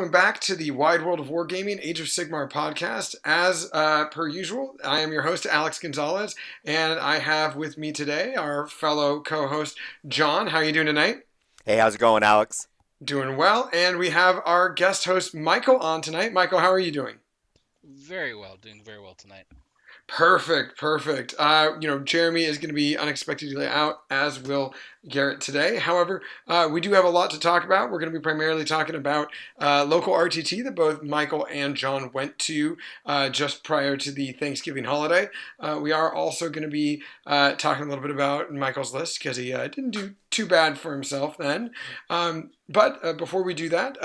welcome back to the Wide World of Wargaming Age of Sigmar podcast. As uh, per usual, I am your host, Alex Gonzalez, and I have with me today our fellow co host, John. How are you doing tonight? Hey, how's it going, Alex? Doing well. And we have our guest host, Michael, on tonight. Michael, how are you doing? Very well, doing very well tonight. Perfect, perfect. Uh, you know, Jeremy is going to be unexpectedly out, as will Garrett today. However, uh, we do have a lot to talk about. We're going to be primarily talking about uh, local RTT that both Michael and John went to uh, just prior to the Thanksgiving holiday. Uh, we are also going to be uh, talking a little bit about Michael's list because he didn't do too bad for himself then. Um, but before we do that,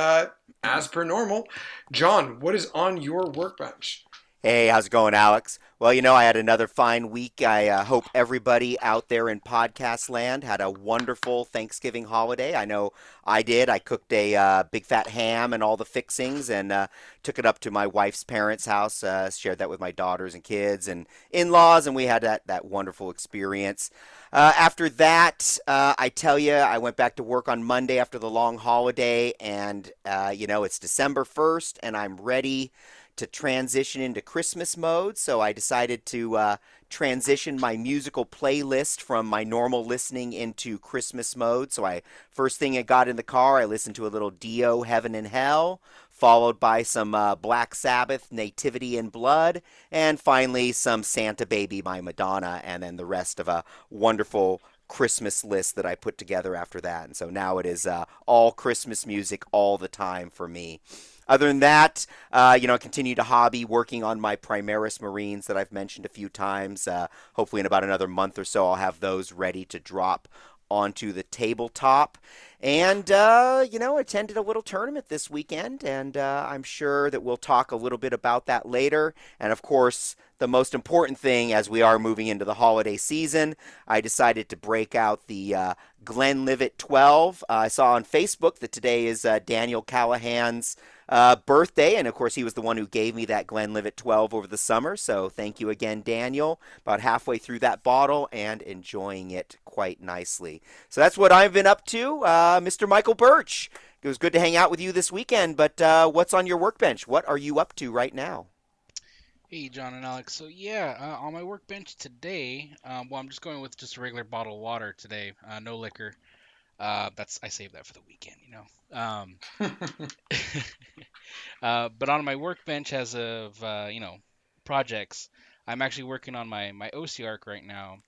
as per normal, John, what is on your workbench? Hey, how's it going, Alex? Well, you know, I had another fine week. I uh, hope everybody out there in podcast land had a wonderful Thanksgiving holiday. I know I did. I cooked a uh, big fat ham and all the fixings and uh, took it up to my wife's parents' house, uh, shared that with my daughters and kids and in laws, and we had that, that wonderful experience. Uh, after that, uh, I tell you, I went back to work on Monday after the long holiday, and, you know, it's December 1st, and I'm ready to transition into Christmas mode, so I decided to uh, transition my musical playlist from my normal listening into Christmas mode. So I first thing I got in the car, I listened to a little Dio, Heaven and Hell, followed by some uh, Black Sabbath, Nativity in Blood, and finally some Santa Baby by Madonna, and then the rest of a wonderful Christmas list that I put together after that. And so now it is uh, all Christmas music all the time for me. Other than that, uh, you know, I continue to hobby working on my Primaris Marines that I've mentioned a few times. Uh, hopefully, in about another month or so, I'll have those ready to drop onto the tabletop. And, uh, you know, attended a little tournament this weekend, and uh, I'm sure that we'll talk a little bit about that later. And, of course, the most important thing as we are moving into the holiday season, I decided to break out the uh, Glenlivet 12. Uh, I saw on Facebook that today is uh, Daniel Callahan's uh, birthday. And of course, he was the one who gave me that Glenlivet 12 over the summer. So thank you again, Daniel. About halfway through that bottle and enjoying it quite nicely. So that's what I've been up to. Uh, Mr. Michael Birch, it was good to hang out with you this weekend. But uh, what's on your workbench? What are you up to right now? Hey, John and Alex. So yeah, uh, on my workbench today, um, well, I'm just going with just a regular bottle of water today, uh, no liquor. Uh, that's I save that for the weekend, you know. Um, uh, but on my workbench, as of uh, you know, projects, I'm actually working on my my OCR right now,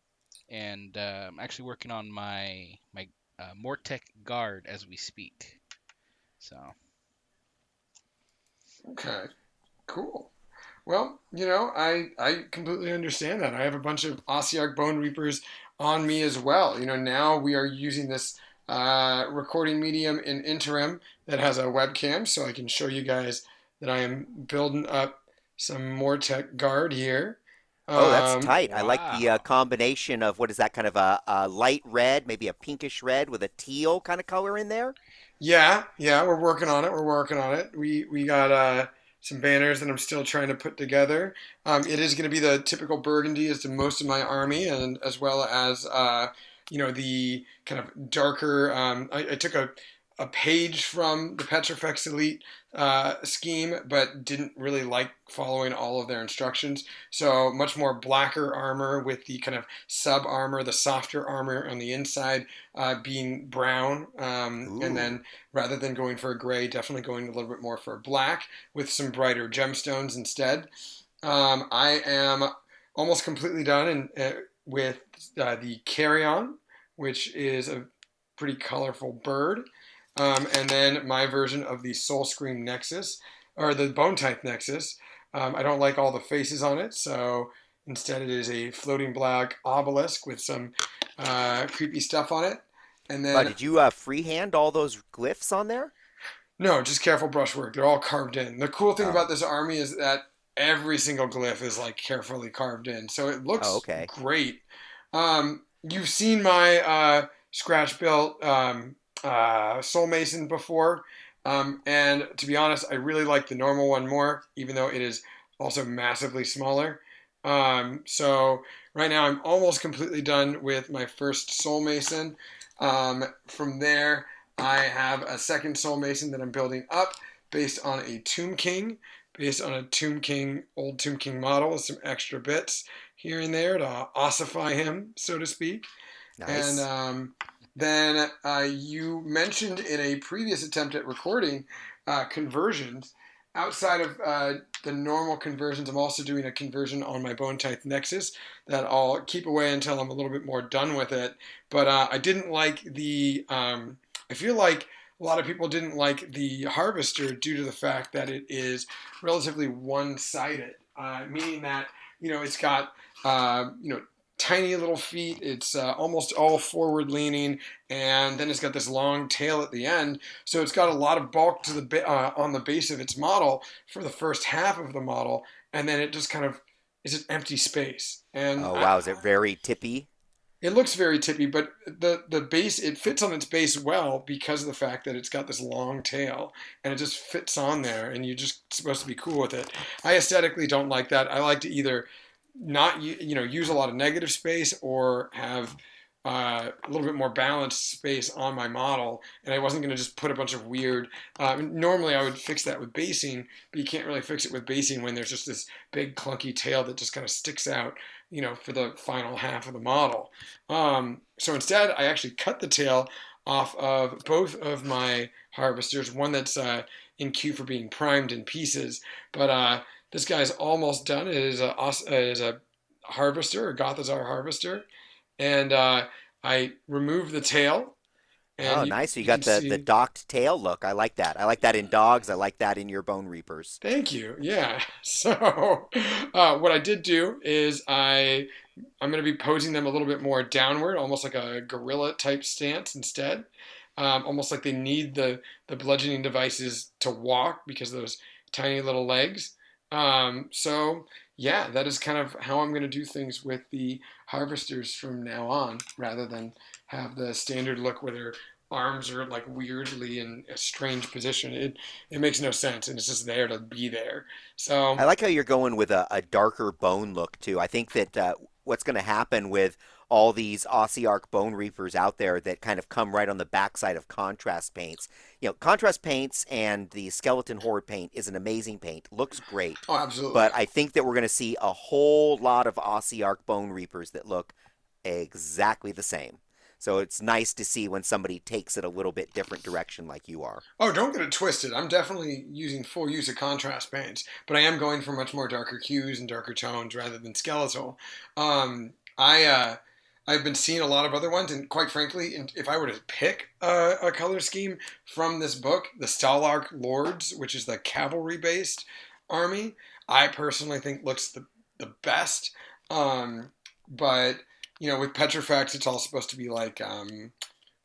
and uh, I'm actually working on my my uh, Mortek guard as we speak. So. Okay. Cool. Well, you know, I I completely understand that. I have a bunch of Ossiarch Bone Reapers on me as well. You know, now we are using this uh, recording medium in interim that has a webcam, so I can show you guys that I am building up some Mortek guard here. Oh, that's um, tight. Wow. I like the uh, combination of what is that kind of a, a, light red, maybe a pinkish red with a teal kind of color in there. Yeah, yeah, we're working on it. We're working on it. We we got uh, some banners that I'm still trying to put together. Um, it is going to be the typical burgundy as to most of my army, and as well as uh, you know the kind of darker. Um, I, I, took a a page from the Petrifex Elite uh, scheme, but didn't really like following all of their instructions. So much more blacker armor with the kind of sub armor, the softer armor on the inside uh, being brown, um, and then rather than going for a gray, definitely going a little bit more for a black with some brighter gemstones instead. Um, I am almost completely done in, uh, with uh, the carrion, which is a pretty colorful bird. Um, and then my version of the Soul Scream Nexus, or the Bone Tithe Nexus. Um, I don't like all the faces on it, so instead it is a floating black obelisk with some uh, creepy stuff on it. And then, did you uh, freehand all those glyphs on there? No, just careful brushwork. They're all carved in. The cool thing oh. about this army is that every single glyph is like carefully carved in, so it looks oh, okay. great. Um, you've seen my uh, scratch built um, uh, Soul Mason before, um, and to be honest, I really like the normal one more, even though it is also massively smaller. Um, so right now, I'm almost completely done with my first Soul Mason. Um, from there, I have a second Soul Mason that I'm building up based on a Tomb King, based on a Tomb King, old Tomb King model with some extra bits here and there to ossify him, so to speak. Nice. And um, then uh, you mentioned in a previous attempt at recording uh, conversions. Outside of uh, the normal conversions, I'm also doing a conversion on my Bone Tithe Nexus that I'll keep away until I'm a little bit more done with it. But uh, I didn't like the. Um, I feel like a lot of people didn't like the Harvester due to the fact that it is relatively one-sided, uh, meaning that you know it's got uh, you know tiny little feet. It's uh, almost all forward leaning, and then it's got this long tail at the end. So it's got a lot of bulk to the ba- uh, on the base of its model for the first half of the model, and then it just kind of is an empty space. And oh I- wow, is it very tippy? It looks very tippy, but the the base it fits on its base well because of the fact that it's got this long tail and it just fits on there, and you're just supposed to be cool with it. I aesthetically don't like that. I like to either not you know use a lot of negative space or have uh, a little bit more balanced space on my model, and I wasn't going to just put a bunch of weird. Uh, normally, I would fix that with basing, but you can't really fix it with basing when there's just this big clunky tail that just kind of sticks out, you know, for the final half of the model. Um, so instead, I actually cut the tail off of both of my harvesters. One that's uh, in queue for being primed in pieces, but uh, this guy's almost done. It is a it is a harvester, a Gothizzar harvester, and uh, I removed the tail. Oh, you- nice. You, you got the, the docked tail look. I like that. I like that in dogs. I like that in your bone reapers. Thank you. Yeah. So, uh, what I did do is I I'm going to be posing them a little bit more downward, almost like a gorilla type stance instead. Um, almost like they need the the bludgeoning devices to walk because of those tiny little legs. Um, so yeah, that is kind of how I'm going to do things with the harvesters from now on, rather than have the standard look where their arms are like weirdly in a strange position. It it makes no sense, and it's just there to be there. So I like how you're going with a, a darker bone look too. I think that uh, what's going to happen with all these Ossiarch bone reapers out there that kind of come right on the backside of contrast paints. You know, contrast paints and the skeleton horde paint is an amazing paint. Looks great. oh, absolutely. But I think that we're going to see a whole lot of Ossiarch bone reapers that look exactly the same. So it's nice to see when somebody takes it a little bit different direction like you are. Oh, don't get it twisted. I'm definitely using full use of contrast paints, but I am going for much more darker hues and darker tones rather than skeletal. Um, I uh, I've been seeing a lot of other ones, and quite frankly, if I were to pick a, a color scheme from this book, the Stalliarch Lords, which is the cavalry-based army, I personally think looks the the best. Um, but you know, with Petrifex, it's all supposed to be like um,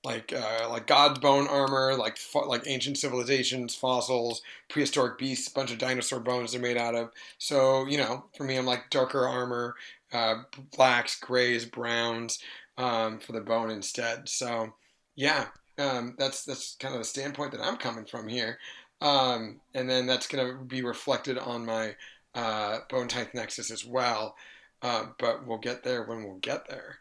like uh, like god bone armor, like fo- like ancient civilizations, fossils, prehistoric beasts, a bunch of dinosaur bones they're made out of. So you know, for me, I'm like darker armor, uh, blacks, grays, browns um, for the bone instead. So yeah, um, that's that's kind of the standpoint that I'm coming from here, um, and then that's going to be reflected on my uh, bone tithe nexus as well. Uh, but we'll get there when we'll get there.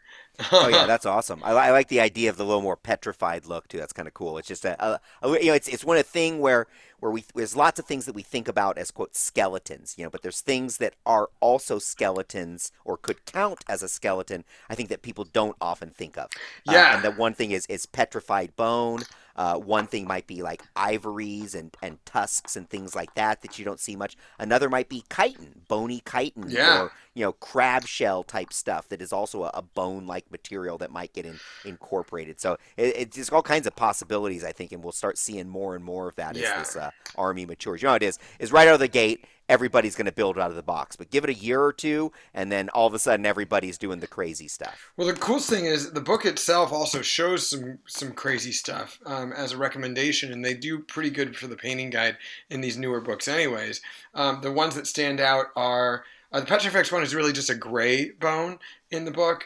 Oh yeah, that's awesome. I, I like the idea of the little more petrified look too. That's kind of cool. It's just a, a, a- you know, it's it's one of the thing where where we there's lots of things that we think about as quote skeletons, you know, but there's things that are also skeletons or could count as a skeleton. I think that people don't often think of. Uh, Yeah. and the one thing is is petrified bone. Uh, one thing might be like ivories and, and tusks and things like that that you don't see much. Another might be chitin, bony chitin, Yeah. or you know crab shell type stuff that is also a, a bone like material that might get in, incorporated. So it, it's just all kinds of possibilities, I think, and we'll start seeing more and more of that Yeah. as this uh, army matures. You know, it is is right out of the gate. Everybody's going to build out of the box, but give it a year or two, and then all of a sudden, everybody's doing the crazy stuff. Well, the coolest thing is the book itself also shows some some crazy stuff um, as a recommendation, and they do pretty good for the painting guide in these newer books, anyways. Um, the ones that stand out are uh, the Petrifex one is really just a gray bone in the book.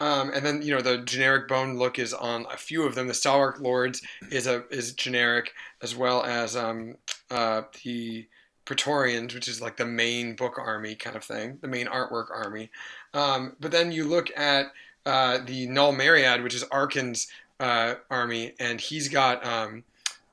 Um, and then you know the generic bone look is on a few of them. The Stalliarch Lords is a is generic, as well as um, uh, the Praetorians, which is like the main book army kind of thing, the main artwork army. Um, but then you look at uh, the Null Myriad, which is Arkhan's uh, army, and he's got um,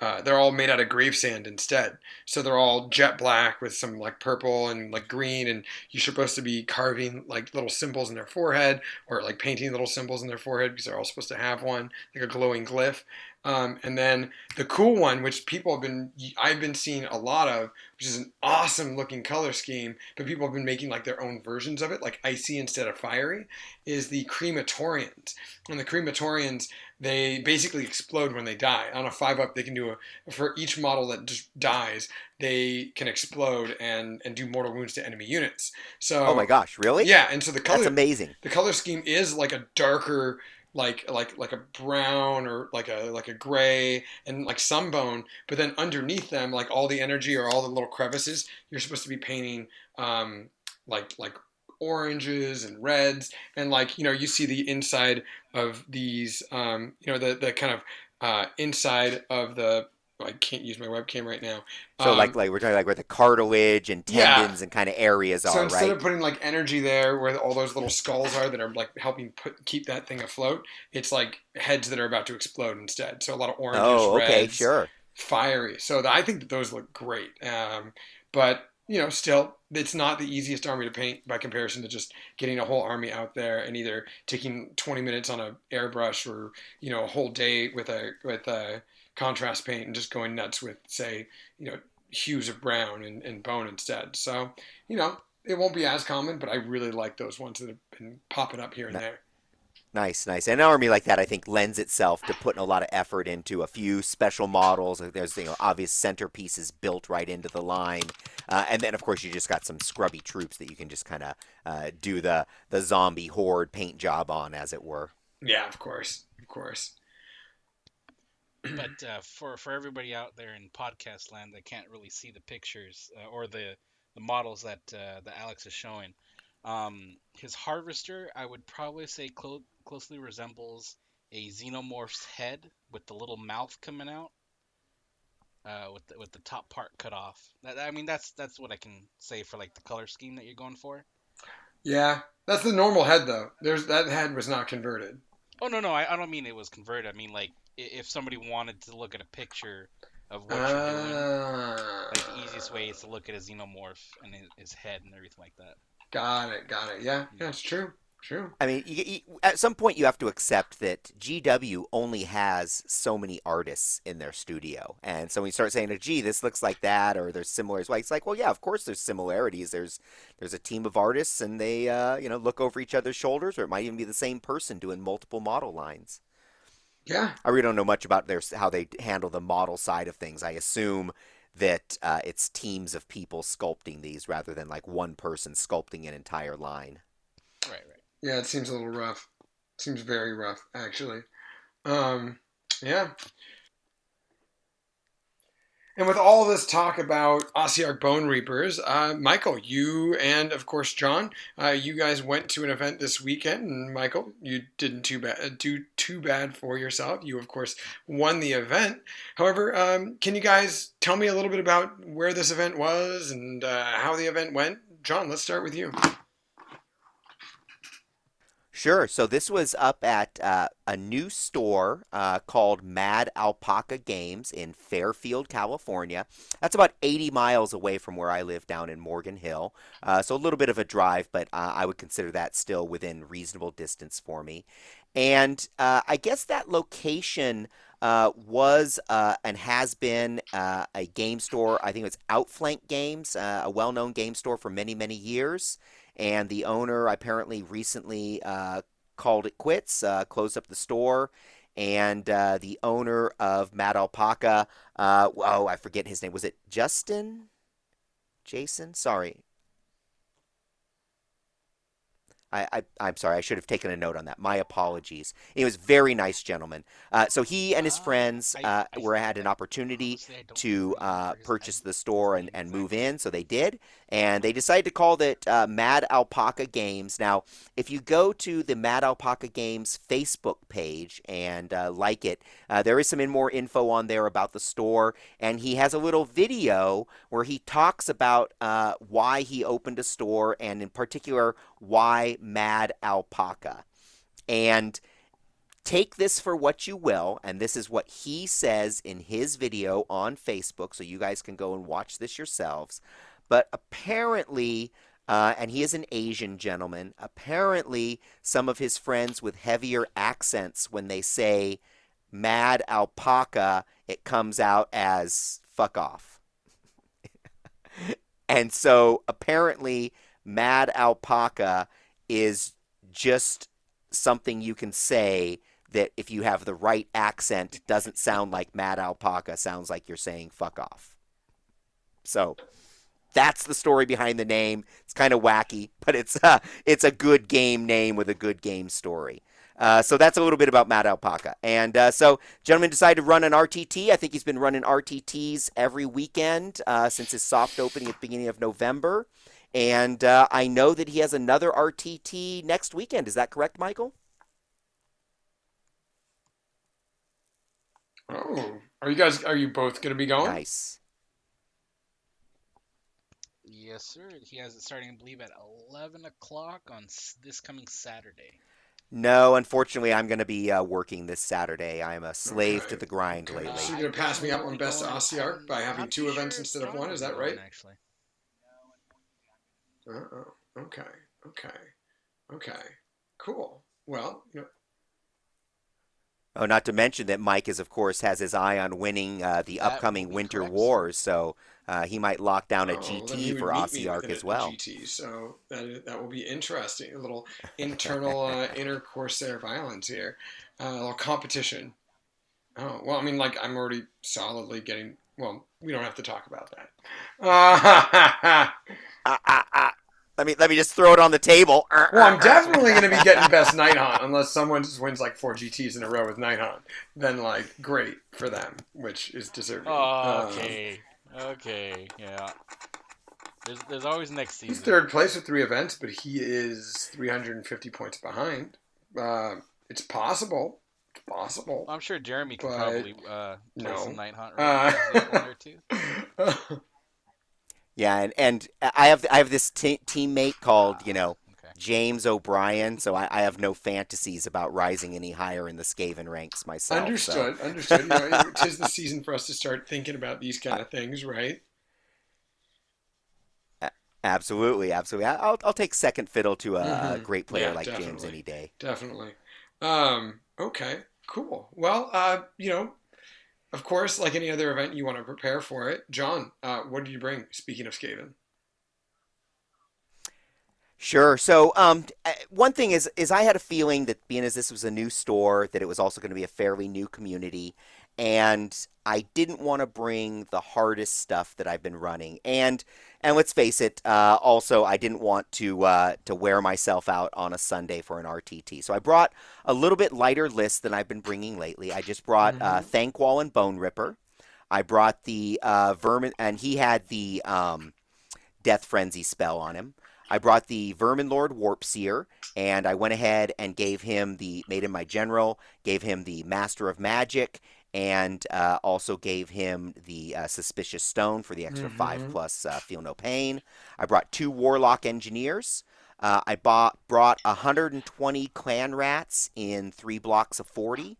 uh, they're all made out of grave sand instead. So they're all jet black with some like purple and like green, and you're supposed to be carving like little symbols in their forehead or like painting little symbols in their forehead because they're all supposed to have one, like a glowing glyph. Um, and then the cool one, which people have been, I've been seeing a lot of, which is an awesome looking color scheme, but people have been making like their own versions of it, like icy instead of fiery, is the crematorians. And the crematorians, they basically explode when they die. On a five up, they can do a for each model that just dies, they can explode and and do mortal wounds to enemy units. So oh my gosh, really? Yeah, and so the color that's amazing. The color scheme is like a darker like like like a brown or like a like a gray and like some bone but then underneath them like all the energy or all the little crevices you're supposed to be painting um, like like oranges and reds. And like you know you see the inside of these um, you know the the kind of uh, inside of the I can't use my webcam right now. So Um, like like we're talking like where the cartilage and Yeah. tendons and kind of areas so are, instead right? of putting like energy there where all those little skulls are that are like helping put keep that thing afloat, it's like heads that are about to explode instead. So a lot of orange. oh, okay, reds, sure. fiery. So th- I think that those look great. Um, but you know, still, it's not the easiest army to paint by comparison to just getting a whole army out there and either taking 20 minutes on a airbrush or you know a whole day with a with a contrast paint and just going nuts with say you know hues of brown and, and bone instead. So you know. It won't be as common, but I really like those ones that have been popping up here and there. Nice, nice. And an army like that, I think, lends itself to putting a lot of effort into a few special models. There's, you know, obvious centerpieces built right into the line, uh, and then of course you just got some scrubby troops that you can just kind of uh, do the the zombie horde paint job on, as it were. Yeah, of course, of course. But uh, for for everybody out there in podcast land that can't really see the pictures uh, or the the models that uh, that Alex is showing, um, his harvester I would probably say clo- closely resembles a xenomorph's head with the little mouth coming out, uh, with the, with the top part cut off. That, I mean that's that's what I can say for like the color scheme that you're going for. Yeah, that's the normal head though. There's that head was not converted. Oh no no I, I don't mean it was converted. I mean like if somebody wanted to look at a picture of what you're doing. Like the easiest way is to look at a xenomorph and his, his head and everything like that. Got it, got it. Yeah, yeah, it's true, true. I mean, you, you, at some point you have to accept that GW only has so many artists in their studio, and so when you start saying, oh, "Gee, this looks like that," or "There's similarities," well, it's like, well, yeah, of course there's similarities. There's there's a team of artists, and they uh, you know look over each other's shoulders, or it might even be the same person doing multiple model lines. Yeah, I really don't know much about their how they handle the model side of things. I assume that uh, it's teams of people sculpting these rather than like one person sculpting an entire line. Right, right. yeah. It seems a little rough. Seems very rough, actually. Um, yeah. And with all this talk about Ossiarch Bone Reapers, uh, Michael, you and of course John, uh, you guys went to an event this weekend, and Michael, you didn't too bad do too bad for yourself. You of course won the event. However, um, can you guys tell me a little bit about where this event was and uh, how the event went? John, let's start with you. Sure. So this was up at uh, a new store uh, called Mad Alpaca Games in Fairfield, California. That's about 80 miles away from where I live down in Morgan Hill. Uh, so a little bit of a drive, but uh, I would consider that still within reasonable distance for me. And uh, I guess that location uh, was uh, and has been uh, a game store. I think it's Outflank Games, uh, a well known game store for many, many years and the owner apparently recently uh, called it quits, uh, closed up the store, and uh, the owner of Mad Alpaca, uh, oh, I forget his name. Was it Justin? Jason? Sorry. I, I, I'm sorry, I should have taken a note on that. My apologies. He was a very nice gentleman. Uh, so he and his Ah, friends uh, were had an opportunity Honestly, I don't to uh, purchase the store and, and move in, so they did. And they decided to call it uh, Mad Alpaca Games. Now, if you go to the Mad Alpaca Games Facebook page and uh, like it, uh, there is some in more info on there about the store. And he has a little video where he talks about uh, why he opened a store and, in particular, why Mad Alpaca. And take this for what you will, and this is what he says in his video on Facebook, so you guys can go and watch this yourselves. But apparently, uh, and he is an Asian gentleman, apparently, some of his friends with heavier accents, when they say mad alpaca, it comes out as fuck off. and so apparently, mad alpaca is just something you can say that if you have the right accent doesn't sound like mad alpaca sounds like you're saying fuck off so that's the story behind the name it's kind of wacky but it's uh, it's a good game name with a good game story uh, so that's a little bit about Mad Alpaca. And uh, so, gentleman decided to run an RTT. I think he's been running RTTs every weekend uh, since his soft opening at the beginning of November. And uh, I know that he has another RTT next weekend. Is that correct, Michael? Oh, are you guys? Are you both going to be going? Nice. Yes, sir. He has it starting, I believe, at 11 o'clock on this coming Saturday. No, unfortunately, I'm going to be uh, working this Saturday. I am a slave Okay. to the grind Okay. lately. So you're gonna pass me up on Best Ossiarch by having two events instead of one, is that right? Actually, Uh-oh. Okay. Okay. Okay. Cool. Well, you know, Oh, not to mention that Mike is, of course, has his eye on winning uh, the That upcoming Winter correct. Wars, so uh, he might lock down a oh, GT for Arc as well. GT, so that that will be interesting. A little internal uh, inner Corsair violence here. Uh, a little competition. Oh well, I mean, like I'm already solidly getting. Well, we don't have to talk about that. Uh, Ah, ah, ah. Let me let me just throw it on the table. well, I'm definitely going to be getting best night hunt unless someone just wins like four GTS in a row with night hunt. Then like great for them, which is deserving. Oh, Um, okay, okay, yeah. There's, there's always next season. He's third place with three events, but he is 350 points behind. Uh, it's possible. It's possible. I'm sure Jeremy can But, probably uh, play no. some night hunt. Uh, Right? Has he one or two. Yeah, and, and I have I have this t- teammate called you know Okay. James O'Brien, so I, I have no fantasies about rising any higher in the Skaven ranks myself. so- understood. Understood. You know, it- tis the season for us to start thinking about these kind of things, right? Absolutely, absolutely. I- I'll I'll take second fiddle to a, a Mhm. great player Yeah, like James any day. Definitely. Um, okay. Cool. Well, uh, you know, of course, like any other event, you want to prepare for it. John, uh, what did you bring? Speaking of Skaven. Sure. So, um, uh, one thing is, is I had a feeling that being as this was a new store, that it was also going to be a fairly new community, and I didn't want to bring the hardest stuff that I've been running. And and let's face it, uh, also I didn't want to uh, to wear myself out on a Sunday for an RTT. So I brought a little bit lighter list than I've been bringing lately. I just brought uh, Thanquol and Bone Ripper. I brought the uh, Vermin, and he had the um, Death Frenzy spell on him. I brought the Vermin Lord Warp Seer, and I went ahead and gave him the made him my general, gave him the Master of Magic, and uh, also gave him the uh, Suspicious Stone for the extra five Mhm. plus uh, Feel No Pain. I brought two Warlock Engineers. Uh, I bought brought 120 Clan Rats in three blocks of 40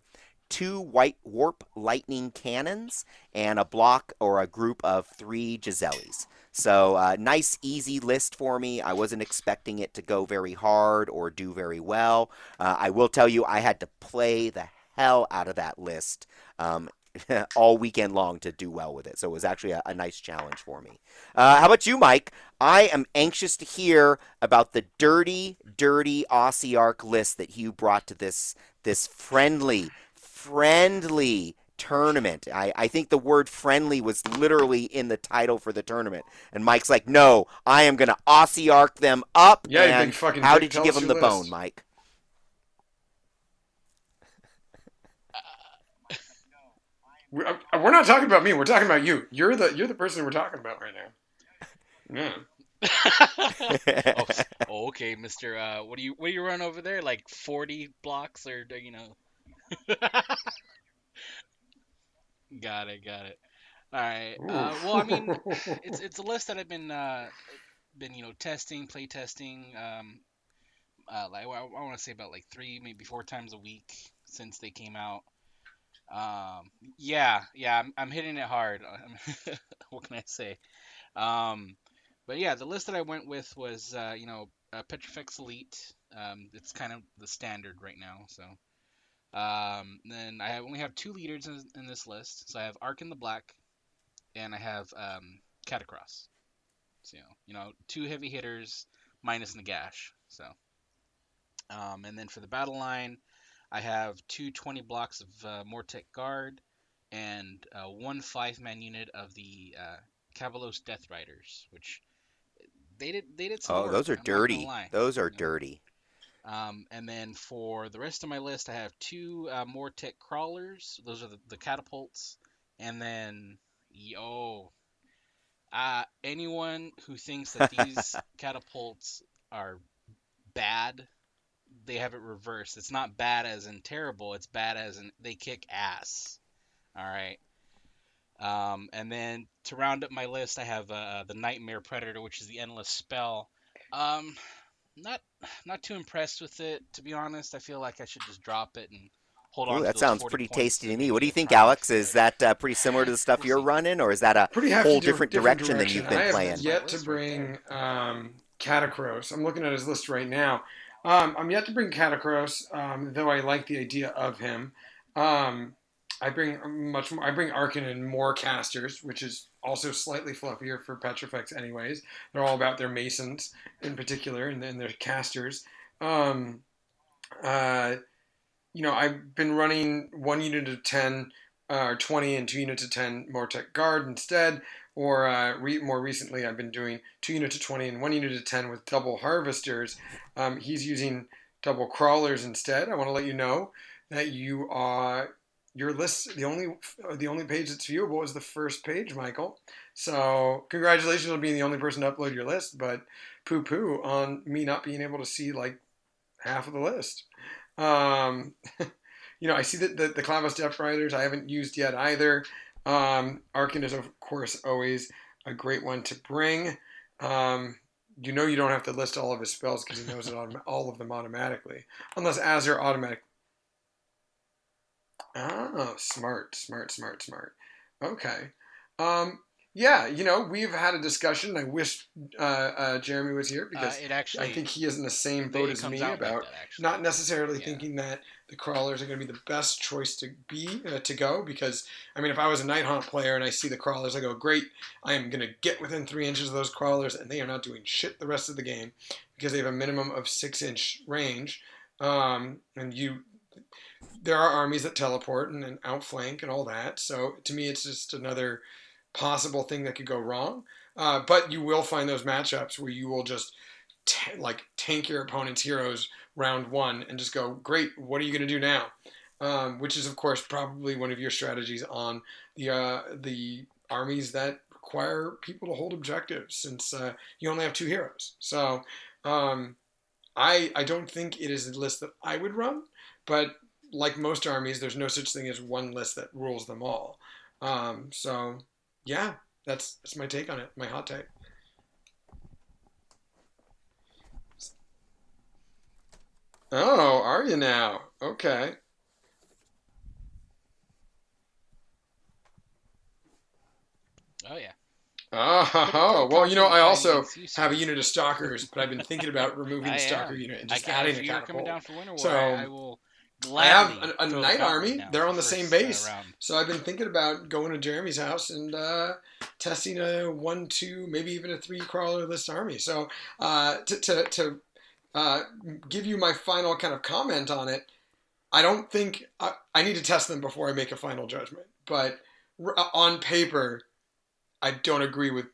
two white warp lightning cannons and a block or a group of three Jezzails. So, uh, nice, easy list for me. I wasn't expecting it to go very hard or do very well. Uh, I will tell you, I had to play the hell out of that list um, all weekend long to do well with it. So, it was actually a, a nice challenge for me. Uh, how about you, Mike? I am anxious to hear about the dirty, dirty Ossiarch list that you brought to this this friendly, friendly tournament. I, I think the word friendly was literally in the title for the tournament. And Mike's like, no, I am going to Ossiarch them up. Yeah, and fucking how did you give them the list. bone, Mike? We- uh, We're not talking about me. We're talking about you. You're the you're the person we're talking about right now. Yeah. oh, oh, okay, Mister. Uh, what do you what do you run over there? Like forty blocks, or you know? got it, got it. All right. Uh, well, I mean, it's it's a list that I've been uh, been you know testing, play testing. Um, uh, like I, want to say about like three, maybe four times a week since they came out. Um, yeah, yeah, I'm, I'm hitting it hard. what can I say? Um, but yeah, the list that I went with was, uh, you know, uh, Petrifex Elite. Um, it's kind of the standard right now. So um, then I only have two leaders in, in, this list. So I have Arkhan the Black, and I have um, Katakros. So you know, two heavy hitters minus Nagash. So um, and then for the battle line, I have two 20 blocks of uh, Mortek Guard and uh, one five man unit of the uh, Kavalos Death Riders, which they did they did some Oh, work, those are I'm dirty. Those are Yeah. dirty. Um, and then for the rest of my list, I have two uh, Mortek crawlers. Those are the, the catapults. And then, yo, uh, anyone who thinks that these catapults are bad, they have it reversed. It's not bad as in terrible. It's bad as in they kick ass. All right. Um, and then to round up my list, I have uh, the Nightmare Predator, which is the endless spell. Um, not not too impressed with it, to be honest. I feel like I should just drop it and hold on. Ooh, to that those sounds pretty tasty to me. What do you think, Alex? Is that uh, pretty similar to the stuff you're running, or is that a Pretty whole di- different direction than you've been I been have playing? yet to bring um, Katakros. I'm looking at his list right now. Um, I'm yet to bring Katakros, um, though I like the idea of him. Um, I bring much more. I bring Arkhan and more casters, which is also slightly fluffier for Petrifex. Anyways, they're all about their masons in particular, and then their casters. Um, uh, you know, I've been running one unit of ten uh, or twenty and two units of ten Mortek Guard instead. Or uh, re- more recently, I've been doing two units of twenty and one unit of ten with double harvesters. Um, he's using double crawlers instead. I want to let you know that you are your list. The only the only page that's viewable is the first page, Michael. So congratulations on being the only person to upload your list, but poo poo on me not being able to see like half of the list. Um, you know, I see that the, the Kavalos Death Riders I haven't used yet either. Um, Arkhan is of course always a great one to bring. Um, you know you don't have to list all of his spells because he knows it autom- all of them automatically, unless Azure automatic. Oh, smart, smart, smart, smart. Okay. Um, yeah, you know we've had a discussion. I wish uh, uh, Jeremy was here Uh, because it actually, I think he is in the same boat as me about that, not necessarily Yeah. thinking that the crawlers are going to be the best choice to be uh, to go because I mean if I was a night hunt player and I see the crawlers I go great I am going to get within three inches of those crawlers and they are not doing shit the rest of the game because they have a minimum of six inch range. Um, and you there are armies that teleport and, and outflank and all that so to me it's just another possible thing that could go wrong. Uh, but you will find those matchups where you will just ta like tank your opponent's heroes round one and just go, great, what are you going to do now? Um, which is, of course, probably one of your strategies on the uh, the armies that require people to hold objectives, since uh, you only have two heroes. So, um, I I don't think it is a list that I would run, but like most armies, there's no such thing as one list that rules them all. Um, so, yeah, that's that's my take on it, my hot take. Oh, are you now? Okay. Oh yeah. Oh, well, you know, I also have a unit of stalkers, but I've been thinking about removing the stalker unit and just can- adding a catapult. down for So, I, I will I have a- a knight army. They're on the same uh, base. So I've been thinking about going to Jeremy's house and uh, testing a one, two, maybe even a three crawler list army. So uh, to to, to uh, give you my final kind of comment on it, I don't think I, I need to test them before I make a final judgment. But r- uh, on paper, I don't agree with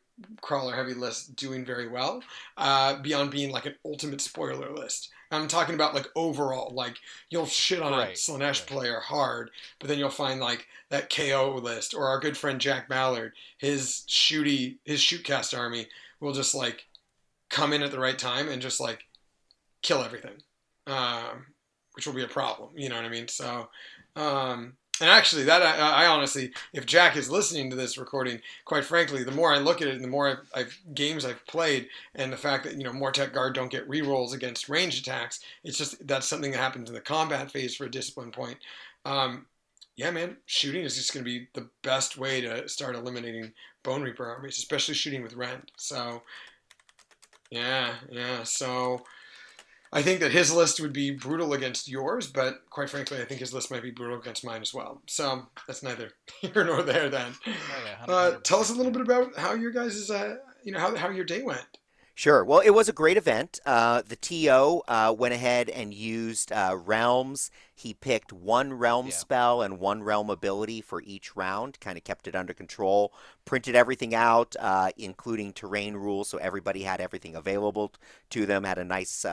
crawler heavy list doing very well uh, beyond being like an ultimate spoiler list. I'm talking about like overall, like you'll shit on a Slaanesh right. player hard, but then you'll find like that KO list or our good friend Jack Ballard, his shooty, his shootcast army will just like come in at the right time and just like kill everything, um, which will be a problem. You know what I mean? So, um, And actually, that I, I, honestly, if Jack is listening to this recording, quite frankly, the more I look at it and the more I've, I've games I've played, and the fact that you know Mortek Guard don't get rerolls against ranged attacks, it's just that's something that happens in the combat phase for a discipline point. Um, yeah, man, shooting is just going to be the best way to start eliminating Bone Reaper armies, especially shooting with Rend. So, yeah, yeah. So, I think that his list would be brutal against yours, but quite frankly, I think his list might be brutal against mine as well. So that's neither here nor there. Then, oh, yeah, uh, tell us a little bit about how your guys' uh, you know how how your day went. Sure. Well, it was a great event. Uh, the TO uh, went ahead and used uh, realms. He picked one realm yeah. spell and one realm ability for each round, kind of kept it under control, printed everything out, uh, including terrain rules, so everybody had everything available to them, had a nice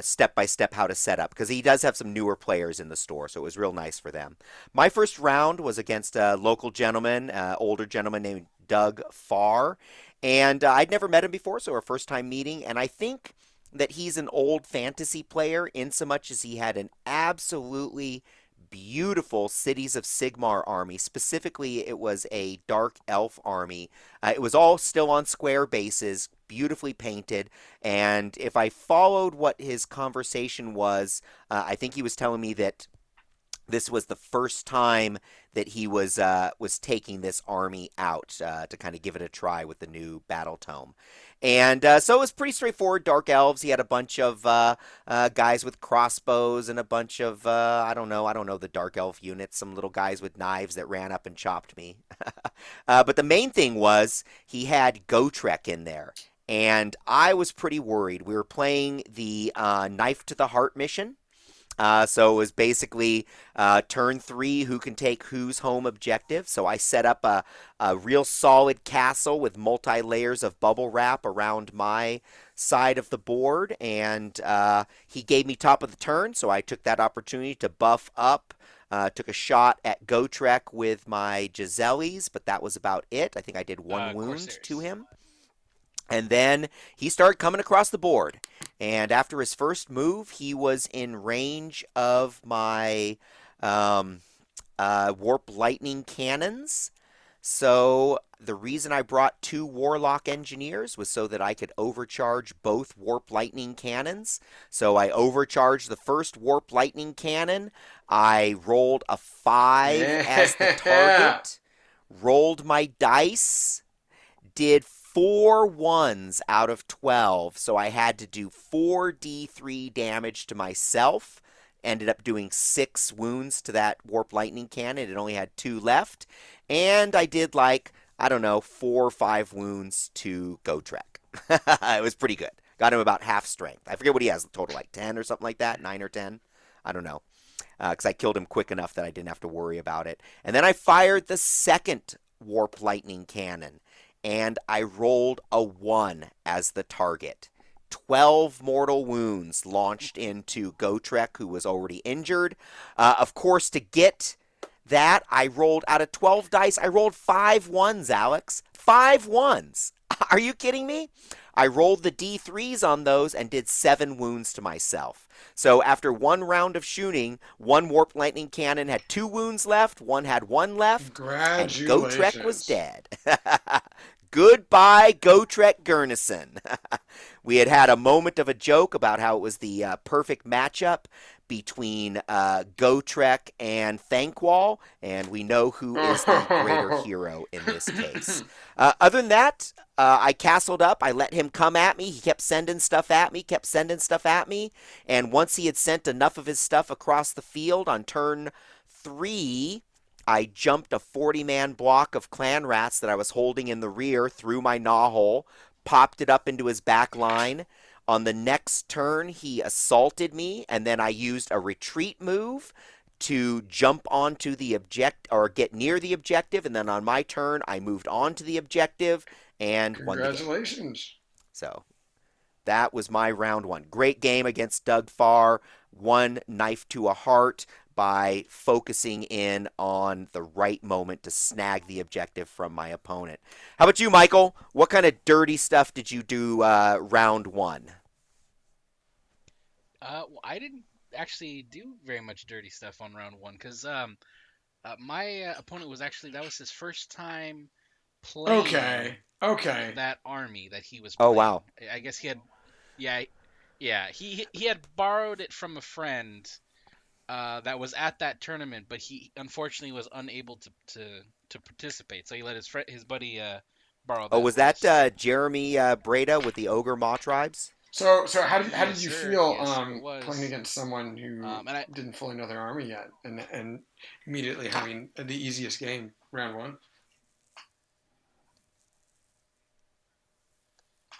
step by step how to set up because he does have some newer players in the store, so it was real nice for them. My first round was against a local gentleman, uh, older gentleman named Doug Farr, and uh, I'd never met him before, so our first time meeting. And I think that he's an old fantasy player in so much as he had an absolutely beautiful Cities of Sigmar army. Specifically, it was a dark elf army. Uh, it was all still on square bases, beautifully painted. And if I followed what his conversation was, uh, I think he was telling me that this was the first time that he was uh, was taking this army out uh, to kind of give it a try with the new battle tome. And uh, so it was pretty straightforward. Dark elves. He had a bunch of uh, uh, guys with crossbows and a bunch of uh, I don't know. I don't know the dark elf units. Some little guys with knives that ran up and chopped me. but the main thing was he had Gotrek in there, and I was pretty worried. We were playing the knife to the heart mission. Uh, so it was basically uh, turn three, who can take whose home objective. So I set up a, a real solid castle with multi layers of bubble wrap around my side of the board, and uh, he gave me top of the turn. So I took that opportunity to buff up. Uh, took a shot at Gotrek with my Jezzails, but that was about it. I think I did one uh, wound to him. And then he started coming across the board. And after his first move, he was in range of my um, uh, Warp Lightning cannons. So the reason I brought two Warlock Engineers was so that I could overcharge both Warp Lightning cannons. So I overcharged the first Warp Lightning cannon. I rolled a five yeah. as the target. Rolled my dice. Did four ones out of 12, so I had to do 4d3 damage to myself. Ended up doing six wounds to that Warp Lightning cannon. It only had two left. And I did like, I don't know, four or five wounds to Gotrek. it was pretty good. Got him about half strength. I forget what he has total, like 10 or something like that, 9 or 10. I don't know. Because uh, I killed him quick enough that I didn't have to worry about it. And then I fired the second Warp Lightning cannon and I rolled a 1 as the target. 12 mortal wounds launched into Gotrek, who was already injured. Uh, of course, to get that, I rolled out of 12 dice, I rolled five ones, Alex. Five ones. Are you kidding me? I rolled the D3s on those and did seven wounds to myself. So after one round of shooting, one warp lightning cannon had two wounds left, one had one left, and Gotrek was dead. Goodbye, Gotrek Gurnisson. we had had a moment of a joke about how it was the uh, perfect matchup between uh, Gotrek and Thanquol, and we know who is the greater hero in this case. Uh, other than that, uh, I castled up. I let him come at me. He kept sending stuff at me, kept sending stuff at me. And once he had sent enough of his stuff across the field on turn three, I jumped a 40 man block of clan rats that I was holding in the rear through my gnaw hole, popped it up into his back line. On the next turn, he assaulted me, and then I used a retreat move to jump onto the object or get near the objective. And then on my turn, I moved on to the objective and Congratulations. So that was my round one. Great game against Doug Farr. One knife to a heart by focusing in on the right moment to snag the objective from my opponent. How about you, Michael? What kind of dirty stuff did you do uh, round one? Uh, well, I didn't actually do very much dirty stuff on round one because um, Uh, my uh, opponent was actually that was his first time playing Okay. Okay. that army that he was. Oh, wow. I guess he had, yeah, yeah. He he had borrowed it from a friend uh, that was at that tournament, but he unfortunately was unable to to, to participate. So he let his friend, his buddy, uh, borrow. Oh, was horse. that uh, Jeremy uh, Breda with the Ogre Maw tribes? So, so how did how did Yes, you sir. feel Yes, um, playing against someone who Um, and I- didn't fully know their army yet, and and immediately having the easiest game round one?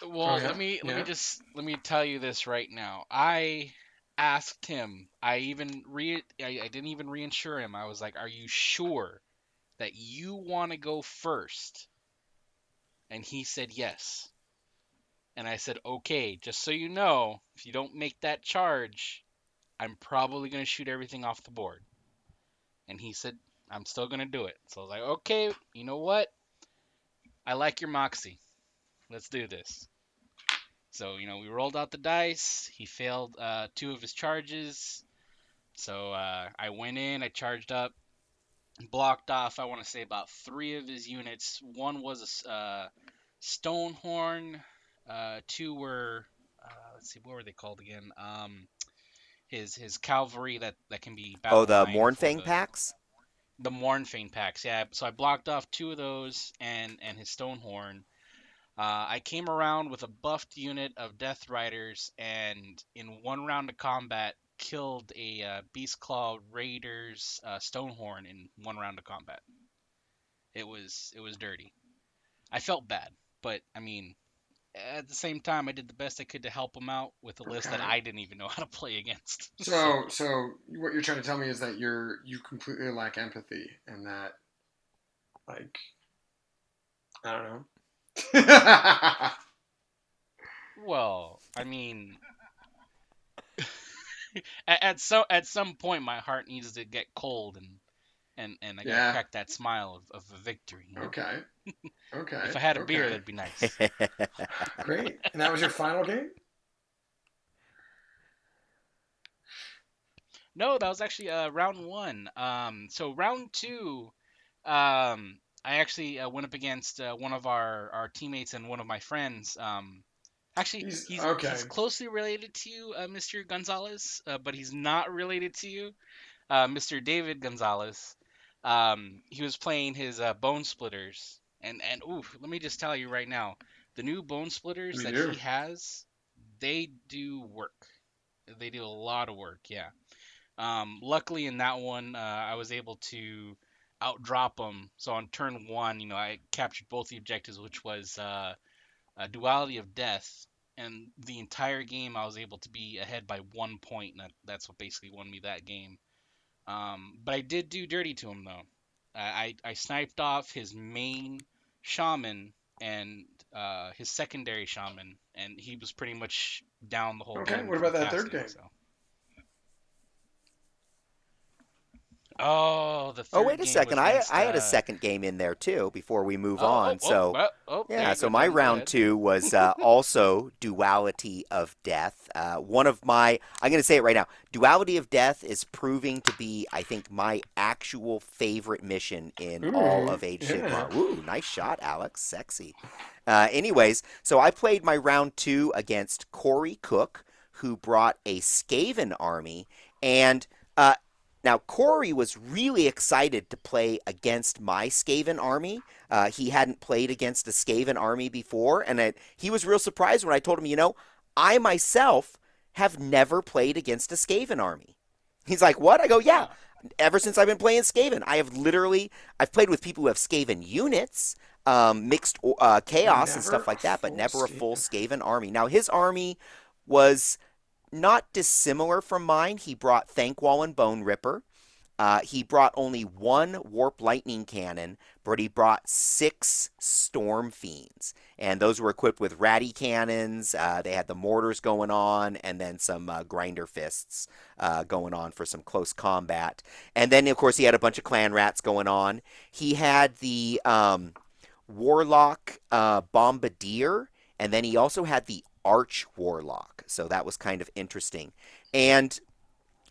Well, Oh, yeah? let me let Yeah. me just let me tell you this right now. I asked him. I even re I, I didn't even reinsure him. I was like, "Are you sure that you want to go first? And he said yes. And I said, "Okay, just so you know, if you don't make that charge, I'm probably going to shoot everything off the board." And he said, "I'm still going to do it." So I was like, "Okay, you know what? I like your moxie. Let's do this." So, you know, we rolled out the dice. He failed uh, two of his charges. So uh, I went in, I charged up, blocked off, I want to say about three of his units. One was a uh, Stonehorn, uh, two were, uh, let's see, what were they called again? Um, his his cavalry that, that can be Oh, the Mournfang the- packs? the Mournfang packs, yeah. So I blocked off two of those and and his Stonehorn. Uh, I came around with a buffed unit of Death Riders, and in one round of combat, killed a uh, Beast Claw Raiders uh, Stonehorn in one round of combat. It was it was dirty. I felt bad, but I mean, at the same time, I did the best I could to help him out with a list that I didn't even know how to play against. So, so what you're trying to tell me is that you're you completely lack empathy, and that, like, I don't know. Well, I mean, at, at some at some point, my heart needs to get cold, and and and I gotta Yeah. crack that smile of, of a victory. you know? okay. Okay. If I had a okay. beer, that'd be nice. Great. And that was your final game? No, that was actually uh, round one. Um, so round two, um, I actually uh, went up against uh, one of our, our teammates and one of my friends. Um, actually, He's- he's, okay. he's closely related to you, uh, Mr. Gonzalez, uh, but he's not related to you, uh, Mr. David Gonzalez. Um, he was playing his uh, Bonesplitterz, and and ooh, let me just tell you right now, the new Bonesplitterz that do. he has, they do work. They do a lot of work, yeah. Um, luckily, in that one, uh, I was able to outdrop them. So on turn one, you know, I captured both the objectives, which was uh, a duality of death, and the entire game I was able to be ahead by one point, and that, that's what basically won me that game. Um, but I did do dirty to him though. I I, I sniped off his main shaman and uh, his secondary shaman, and he was pretty much down the whole Okay, game. what about that third game? so. Oh, the third oh, wait a second. I, against, I had a second game in there too before we move oh, on. oh, so. oh, oh, Yeah, so my round two was uh, also Duality of Death. Uh, one of my, I'm going to say it right now, Duality of Death is proving to be, I think, my actual favorite mission in all of Age yeah. Sigmar. Ooh, nice shot, Alex. Sexy. Uh, anyways, so I played my round two against Corey Cook, who brought a Skaven army. And uh, now, Corey was really excited to play against my Skaven army. Uh, he hadn't played against a Skaven army before, and it, he was real surprised when I told him, you know, I myself have never played against a Skaven army. He's like, what? I go, yeah. Ever since I've been playing Skaven, I have literally I've played with people who have Skaven units, um, mixed uh, chaos and stuff like that, but never a full Skaven army. Now his army was not dissimilar from mine. He brought Thanquol and Bone Ripper. Uh, he brought only one Warp Lightning Cannon, but he brought six Storm Fiends. And those were equipped with Ratling Cannons. Uh, they had the mortars going on, and then some uh, Grinder Fists uh, going on for some close combat. And then, of course, he had a bunch of Clan Rats going on. He had the um, Warlock uh, Bombardier, and then he also had the Arch Warlock. So that was kind of interesting. And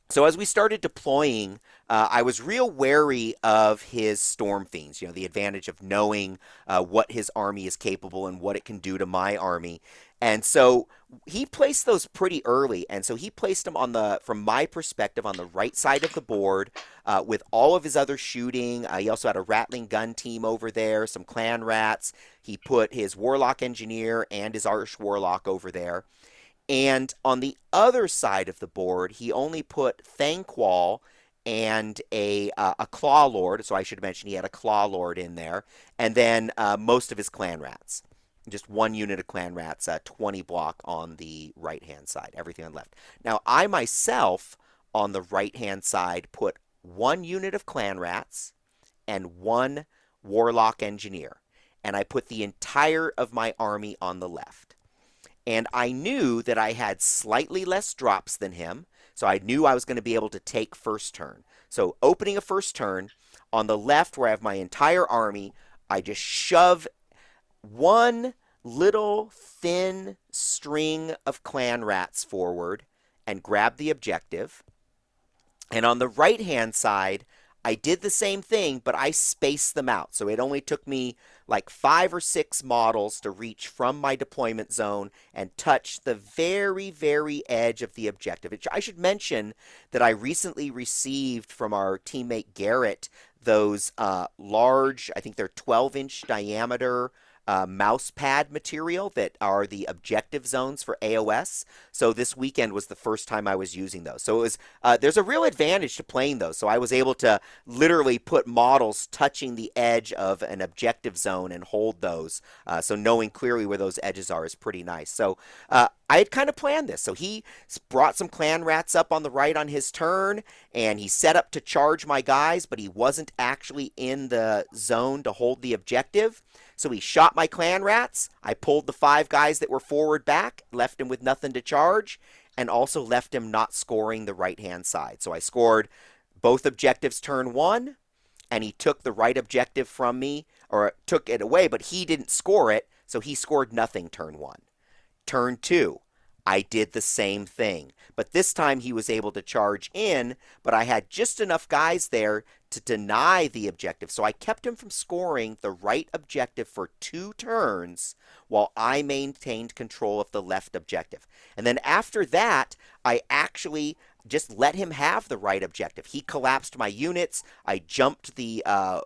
So as we started deploying, uh, I was real wary of his storm fiends. You know, the advantage of knowing uh, what his army is capable and what it can do to my army. And so he placed those pretty early, and so he placed them on the, from my perspective, on the right side of the board, uh, with all of his other shooting. Uh, he also had a rattling gun team over there, some clan rats. He put his warlock engineer and his arch warlock over there. And on the other side of the board, he only put Thanquol and a uh, a claw lord. So I should mention he had a claw lord in there, and then uh, most of his clan rats just one unit of clan rats, uh, 20 block on the right hand side, everything on the left. Now, I myself on the right hand side put one unit of clan rats and one warlock engineer, and I put the entire of my army on the left. And I knew that I had slightly less drops than him, so I knew I was going to be able to take first turn. So, opening a first turn on the left, where I have my entire army, I just shove one little thin string of clan rats forward and grab the objective. And on the right hand side, I did the same thing, but I spaced them out. So it only took me like five or six models to reach from my deployment zone and touch the very, very edge of the objective. I should mention that I recently received from our teammate Garrett those uh, large, I think they're 12 inch diameter uh, mouse pad material that are the objective zones for AOS. So this weekend was the first time I was using those. So it was uh, there's a real advantage to playing those. So I was able to literally put models touching the edge of an objective zone and hold those. Uh, so knowing clearly where those edges are is pretty nice. So uh, I had kind of planned this. So he brought some clan rats up on the right on his turn, and he set up to charge my guys, but he wasn't actually in the zone to hold the objective. So he shot my clan rats. I pulled the five guys that were forward back, left him with nothing to charge, and also left him not scoring the right hand side. So I scored both objectives turn one, and he took the right objective from me, or took it away, but he didn't score it, so he scored nothing turn one. Turn two, I did the same thing. But this time he was able to charge in, but I had just enough guys there to deny the objective. So I kept him from scoring the right objective for two turns while I maintained control of the left objective. And then after that, I actually just let him have the right objective. He collapsed my units. I jumped the. Uh,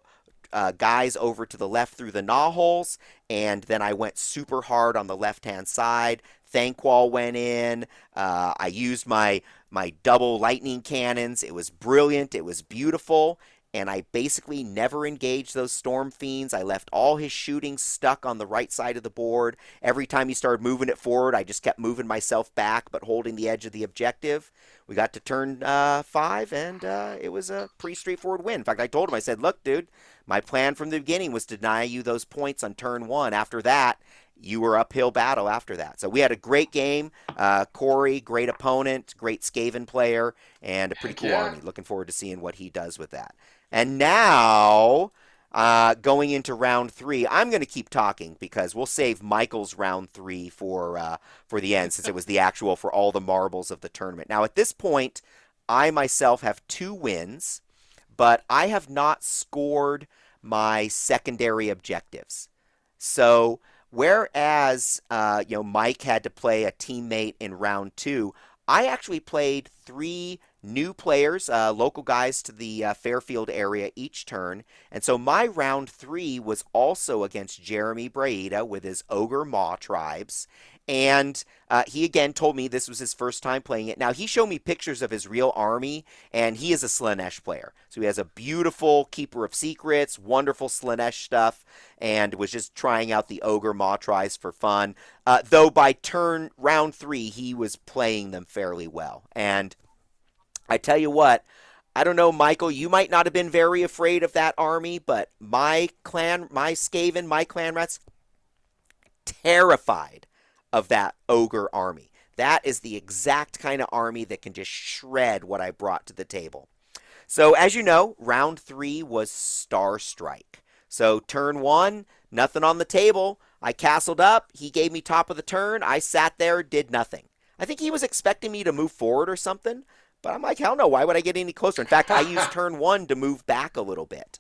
uh, guys over to the left through the gnaw holes, and then I went super hard on the left hand side. Thanquol went in. Uh, I used my my double lightning cannons. It was brilliant. It was beautiful. And I basically never engaged those storm fiends. I left all his shooting stuck on the right side of the board. Every time he started moving it forward, I just kept moving myself back, but holding the edge of the objective. We got to turn uh, five, and uh, it was a pretty straightforward win. In fact, I told him, I said, "Look, dude, my plan from the beginning was to deny you those points on turn one. After that, you were uphill battle after that. So we had a great game. Uh, Corey, great opponent, great Skaven player, and a pretty cool yeah. army. Looking forward to seeing what he does with that. And now, uh, going into round three, I'm going to keep talking because we'll save Michael's round three for uh, for the end, since it was the actual for all the marbles of the tournament. Now, at this point, I myself have two wins, but I have not scored my secondary objectives. So Whereas, uh, you know, Mike had to play a teammate in round two, I actually played three new players, uh, local guys to the uh, Fairfield area each turn. And so my round three was also against Jeremy Braida with his Ogre Maw tribes. And uh, he again told me this was his first time playing it. Now, he showed me pictures of his real army, and he is a Slaanesh player. So he has a beautiful Keeper of Secrets, wonderful Slaanesh stuff, and was just trying out the Ogre Maw tribes for fun. Uh, though by turn round three, he was playing them fairly well. And I tell you what, I don't know, Michael, you might not have been very afraid of that army, but my clan, my Skaven, my clan rats, terrified of that ogre army. That is the exact kind of army that can just shred what I brought to the table. So, as you know, round three was Star Strike. So, turn one, nothing on the table. I castled up. He gave me top of the turn. I sat there, did nothing. I think he was expecting me to move forward or something, But I'm like, hell no, why would I get any closer? In fact, I used turn one to move back a little bit.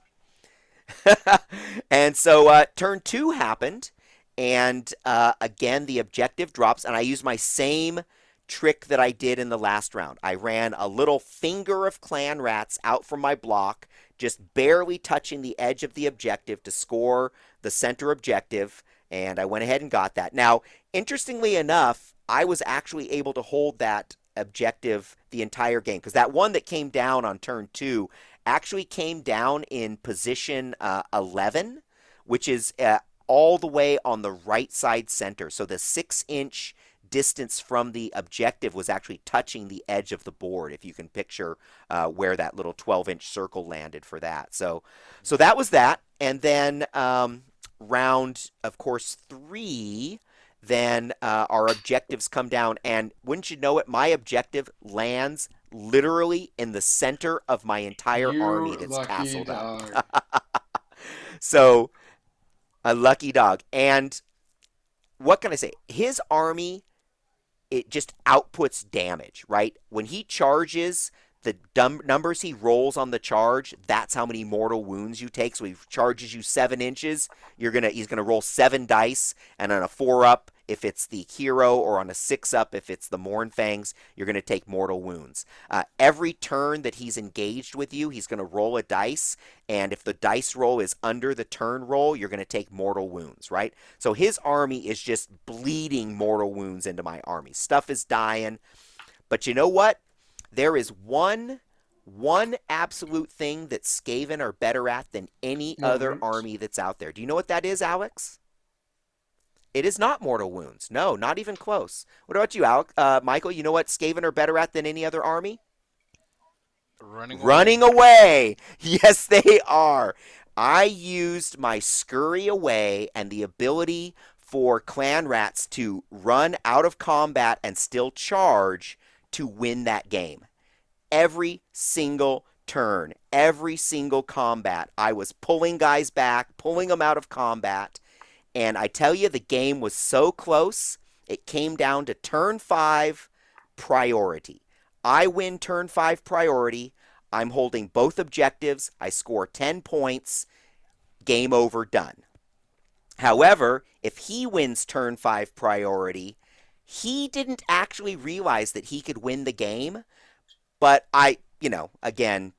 and so uh, turn two happened, and uh, again, the objective drops, and I use my same trick that I did in the last round. I ran a little finger of clan rats out from my block, just barely touching the edge of the objective to score the center objective, and I went ahead and got that. Now, interestingly enough, I was actually able to hold that objective the entire game because that one that came down on turn two actually came down in position uh, 11, which is uh, all the way on the right side center. So the six inch distance from the objective was actually touching the edge of the board if you can picture uh, where that little 12 inch circle landed for that. So so that was that. And then um, round of course three then uh, our objectives come down. And wouldn't you know it my objective lands literally in the center of my entire You army that's castled up. so a lucky dog. And what can i say? His army it just outputs damage right? When he charges the numbers he rolls on the charge that's how many mortal wounds you take. So he charges you seven inches you're gonna he's gonna roll seven dice and on a four up if it's the hero or on a six up if it's the Mournfangs, you're going to take mortal wounds. Uh, every turn that he's engaged with you, he's going to roll a dice, and if the dice roll is under the turn roll, you're going to take mortal wounds, right? So his army is just bleeding mortal wounds into my army. Stuff is dying. But you know what? There is one one absolute thing that Skaven are better at than any Mortal other army that's out there. Do you know what that is, Alex? It is not mortal wounds. No, not even close. What about you, Alex? Uh, Michael? You know what Skaven are better at than any other army? Running. away. Running away. Yes, they are. I used my scurry away and the ability for clan rats to run out of combat and still charge to win that game. Every single turn, every single combat, I was pulling guys back, pulling them out of combat. And I tell you, the game was so close, it came down to turn five priority. I win turn five priority. I'm holding both objectives. I score 10 points. Game over, done. However, if he wins turn five priority, he didn't actually realize that he could win the game. But I, you know, again,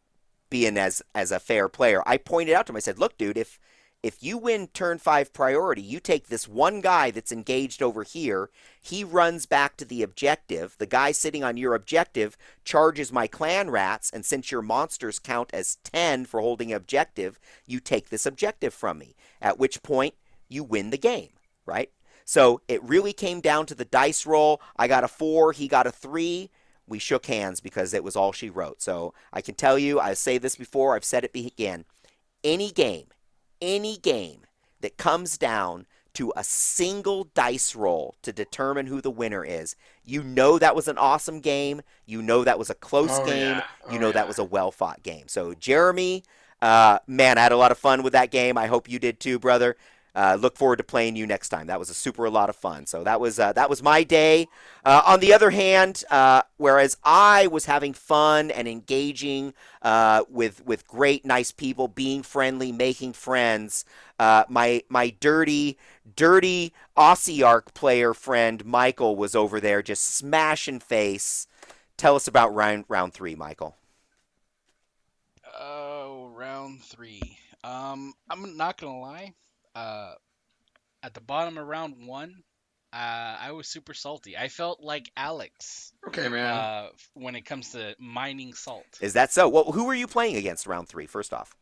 being as as a fair player, I pointed out to him. I said, "Look, dude, if if you win turn five priority, you take this one guy that's engaged over here. He runs back to the objective. The guy sitting on your objective charges my clan rats, and since your monsters count as 10 for holding objective, you take this objective from me. At which point, you win the game, right? So it really came down to the dice roll. I got a four, he got a three. We shook hands because it was all she wrote. So I can tell you, I say this before, I've said it again. Any game, any game that comes down to a single dice roll to determine who the winner is, you know that was an awesome game. You know that was a close Oh, game. yeah. You Oh, know that was a well fought game. So, Jeremy, uh, man, I had a lot of fun with that game. I hope you did too, brother. Uh, look forward to playing you next time. That was a super a lot of fun. So that was uh, that was my day. Uh, on the other hand, uh, whereas I was having fun and engaging uh, with with great, nice people, being friendly, making friends, uh, my my dirty, dirty Ossiarch player friend Michael was over there just smashing face. Tell us about round round three, Michael. Oh, round three. Um, I'm not gonna lie. Uh, at the bottom of round one, uh, I was super salty. I felt like Alex Okay, man. uh, when it comes to mining salt. Is that so? Well, who were you playing against round three? First off.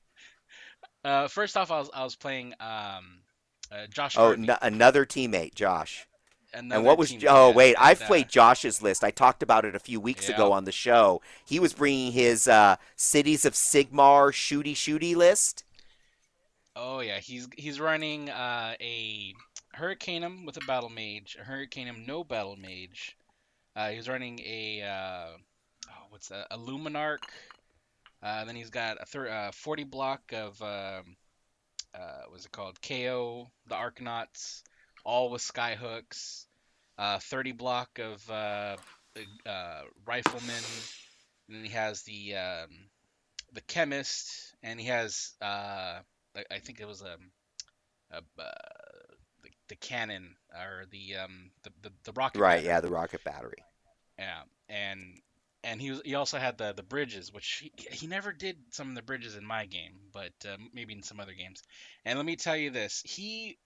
Uh, first off, I was I was playing um, uh, Josh. Oh, n- another teammate, Josh. another and what was? Oh, yeah, wait. I've and, uh, played Josh's list. I talked about it a few weeks ago on the show. He was bringing his uh, Cities of Sigmar shooty shooty list. Oh yeah, he's he's running uh, a Hurricanum with a battle mage, a Hurricanum no battle mage. Uh, he's running a uh, oh, what's that? A Luminark. Uh, then he's got a thir- uh, 40 block of um, uh, what's it called? KO the Arkanauts, all with skyhooks. Uh, 30 block of riflemen. and then he has the um, the chemist, and he has uh, I, I think it was um, a, uh, the, the cannon or the um the the, the rocket. Right, battery. yeah, the rocket battery. Yeah, and and he was he also had the the bridges, which he, he never did some of the bridges in my game, but uh, maybe in some other games. And let me tell you this: he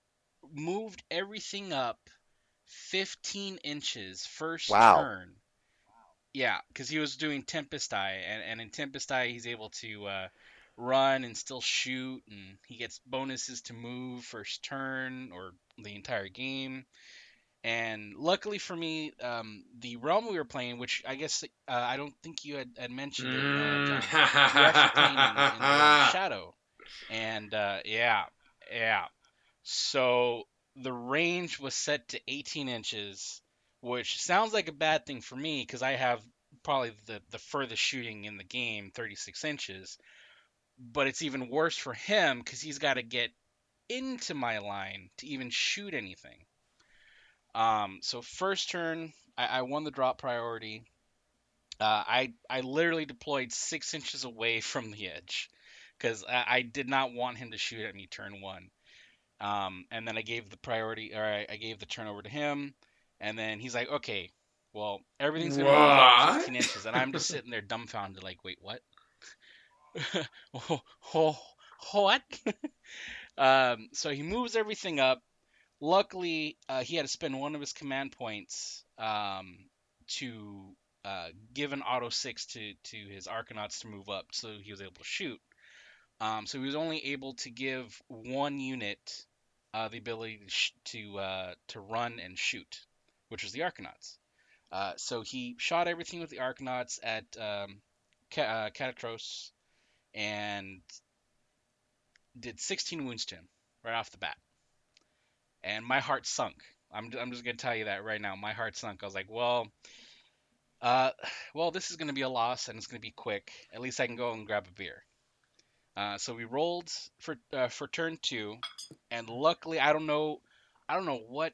moved everything up 15 inches first Wow. turn. Yeah, because he was doing Tempest Eye, and, and in Tempest Eye he's able to uh, run and still shoot, and he gets bonuses to move first turn or the entire game. And luckily for me, um, the realm we were playing, which I guess uh, I don't think you had, had mentioned it, uh, John, actually playing in, in the Shadow, and uh, yeah, yeah. So the range was set to 18 inches, which sounds like a bad thing for me because I have probably the the furthest shooting in the game, 36 inches. But it's even worse for him because he's got to get into my line to even shoot anything. Um, so first turn, I, I won the drop priority. Uh, I I literally deployed six inches away from the edge because I, I did not want him to shoot at me turn one. Um, and then I gave the priority, or I, I gave the turnover to him, and then he's like, "Okay, well, everything's gonna move What? 15 inches," and I'm just sitting there dumbfounded, like, "Wait, what? oh, oh, what?" um, so he moves everything up. Luckily, uh, he had to spend one of his command points um, to uh, give an auto six to to his Arkanauts to move up, so he was able to shoot. Um, so he was only able to give one unit uh, the ability to sh- to, uh, to run and shoot, which was the Arkanauts. Uh, so he shot everything with the Arcanauts at um, uh, Katakros and did 16 wounds to him right off the bat. And my heart sunk. I'm, I'm just gonna tell you that right now. My heart sunk. I was like, well, uh, well, this is gonna be a loss and it's gonna be quick. At least I can go and grab a beer. Uh, so we rolled for uh, for turn two, and luckily I don't know, I don't know what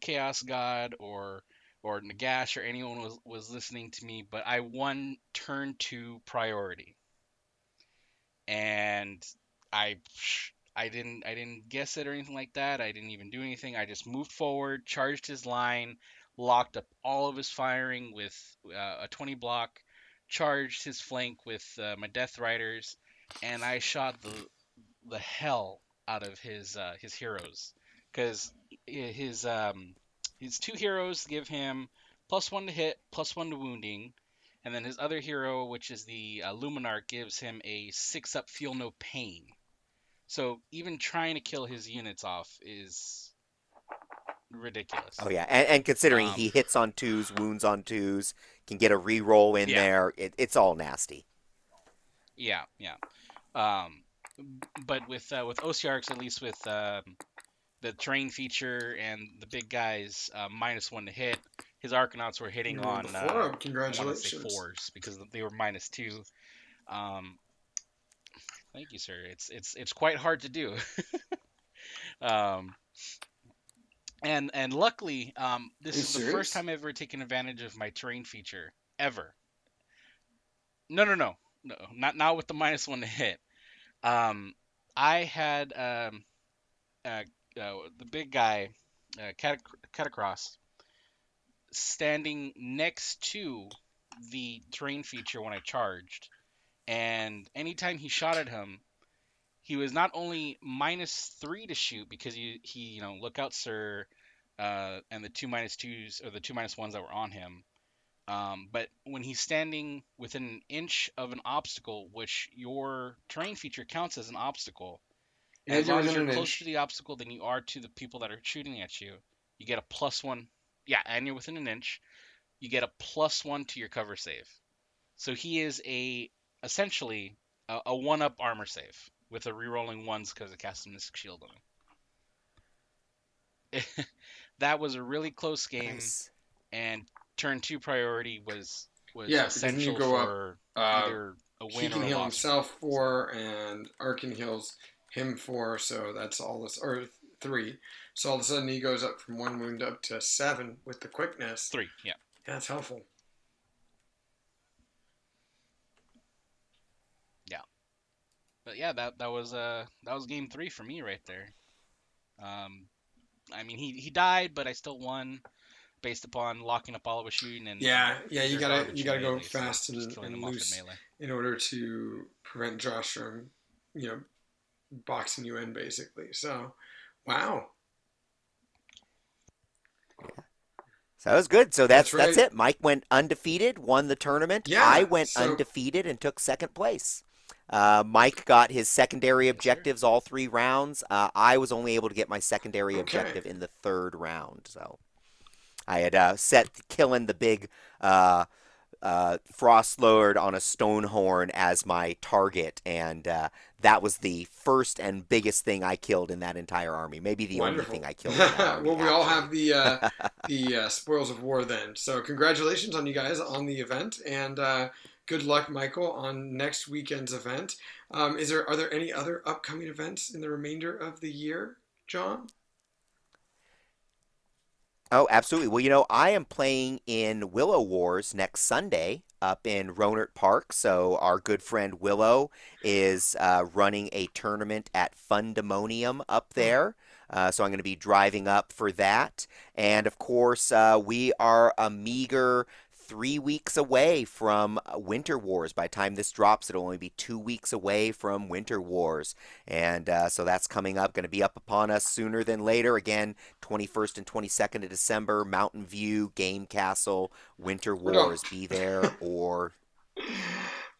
Chaos God or or Nagash or anyone was was listening to me, but I won turn two priority, and I I didn't I didn't guess it or anything like that. I didn't even do anything. I just moved forward, charged his line, locked up all of his firing with uh, a 20 block, charged his flank with uh, my Death Riders, and I shot the the hell out of his uh, his heroes because his um his two heroes give him plus one to hit, plus one to wounding, and then his other hero, which is the uh, Luminark, gives him a six up feel no pain. So even trying to kill his units off is ridiculous. Oh yeah, and, and considering Um, he hits on twos, wounds on twos, can get a re-roll in Yeah. there, it, it's all nasty. Yeah, yeah. Um, but with uh, with OCRX, at least with um, the terrain feature and the big guys uh, minus one to hit, his Arkanauts were hitting You rolled on uh, four up. I want to say Congratulations. fours because they were minus two. Um, thank you, sir. It's it's it's quite hard to do. um, and and luckily, um, this is the first time I've ever taken advantage of my terrain feature ever. No, no, no, no, not not with the minus one to hit. Um, I had um, uh, uh, the big guy, uh, Catac- Katakros, standing next to the terrain feature when I charged, and anytime he shot at him, he was not only minus three to shoot because he he you know look out sir, uh, and the two minus twos or the two minus ones that were on him. Um, but when he's standing within an inch of an obstacle, which your terrain feature counts as an obstacle, as long as you're closer inch. to the obstacle than you are to the people that are shooting at you, you get a plus one. Yeah, and you're within an inch, you get a plus one to your cover save. So he is a essentially a, a one up armor save with a rerolling ones because it casts a mystic shield on him. that was a really close game, Nice. and turn two priority was was Yeah, then you essential go up, for Uh, either a he win can or a heal himself four, and Arkhan heals him four. So that's all this, or three. So all of a sudden he goes up from one wound up to seven with the quickness. Three, yeah. That's helpful. Yeah. But yeah, that that was uh that was game three for me right there. Um, I mean he he died, but I still won based upon locking up all of his shooting and yeah, yeah. You gotta you gotta go fast so and, and loose in order to prevent Josh from you know boxing you in basically. So wow. So that was good. So that's That's that's, it. Mike went undefeated, won the tournament. Yeah, I went so- undefeated and took second place. Uh, Mike got his secondary objectives all three rounds. Uh, I was only able to get my secondary Okay. objective in the third round. So I had uh, set killing the big uh, uh, frost lord on a stone horn as my target, and uh, that was the first and biggest thing I killed in that entire army. Maybe the Wonderful. only thing I killed. Army, well, we all have the uh, the uh, spoils of war then. So, congratulations on you guys on the event, and uh, good luck, Michael, on next weekend's event. Um, is there are there any other upcoming events in the remainder of the year, John? Oh, absolutely. Well, you know, I am playing in Willow Wars next Sunday up in Rohnert Park. So our good friend Willow is uh, running a tournament at Fundemonium up there. Uh, so I'm going to be driving up for that. And of course, uh, we are a meager three weeks away from uh, Winter Wars. By the time this drops, it'll only be two weeks away from Winter Wars. And uh, so that's coming up, going to be up upon us sooner than later. Again, 21st and 22nd of December, Mountain View, Game Castle, Winter. Wars. Be there or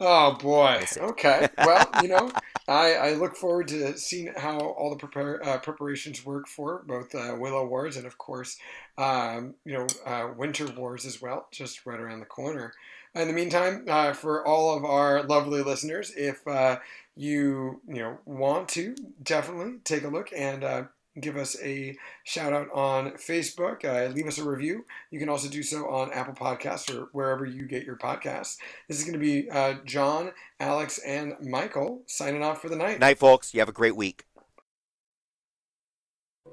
Oh boy. Okay. Well, you know, I, I look forward to seeing how all the prepare, uh, preparations work for both uh, Willow Wars and, of course, um, you know, uh, Winter Wars as well, just right around the corner. In the meantime, uh, for all of our lovely listeners, if uh, you you know want to, definitely take a look and uh, give us a shout out on Facebook. Uh, leave us a review. You can also do so on Apple Podcasts or wherever you get your podcasts. This is going to be uh, John, Alex, and Michael signing off for the night. night, folks. You have a great week.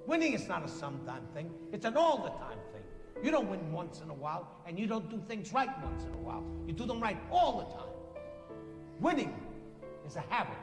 Winning is not a sometime thing, it's an all the time thing. You don't win once in a while, and you don't do things right once in a while. You do them right all the time. Winning is a habit.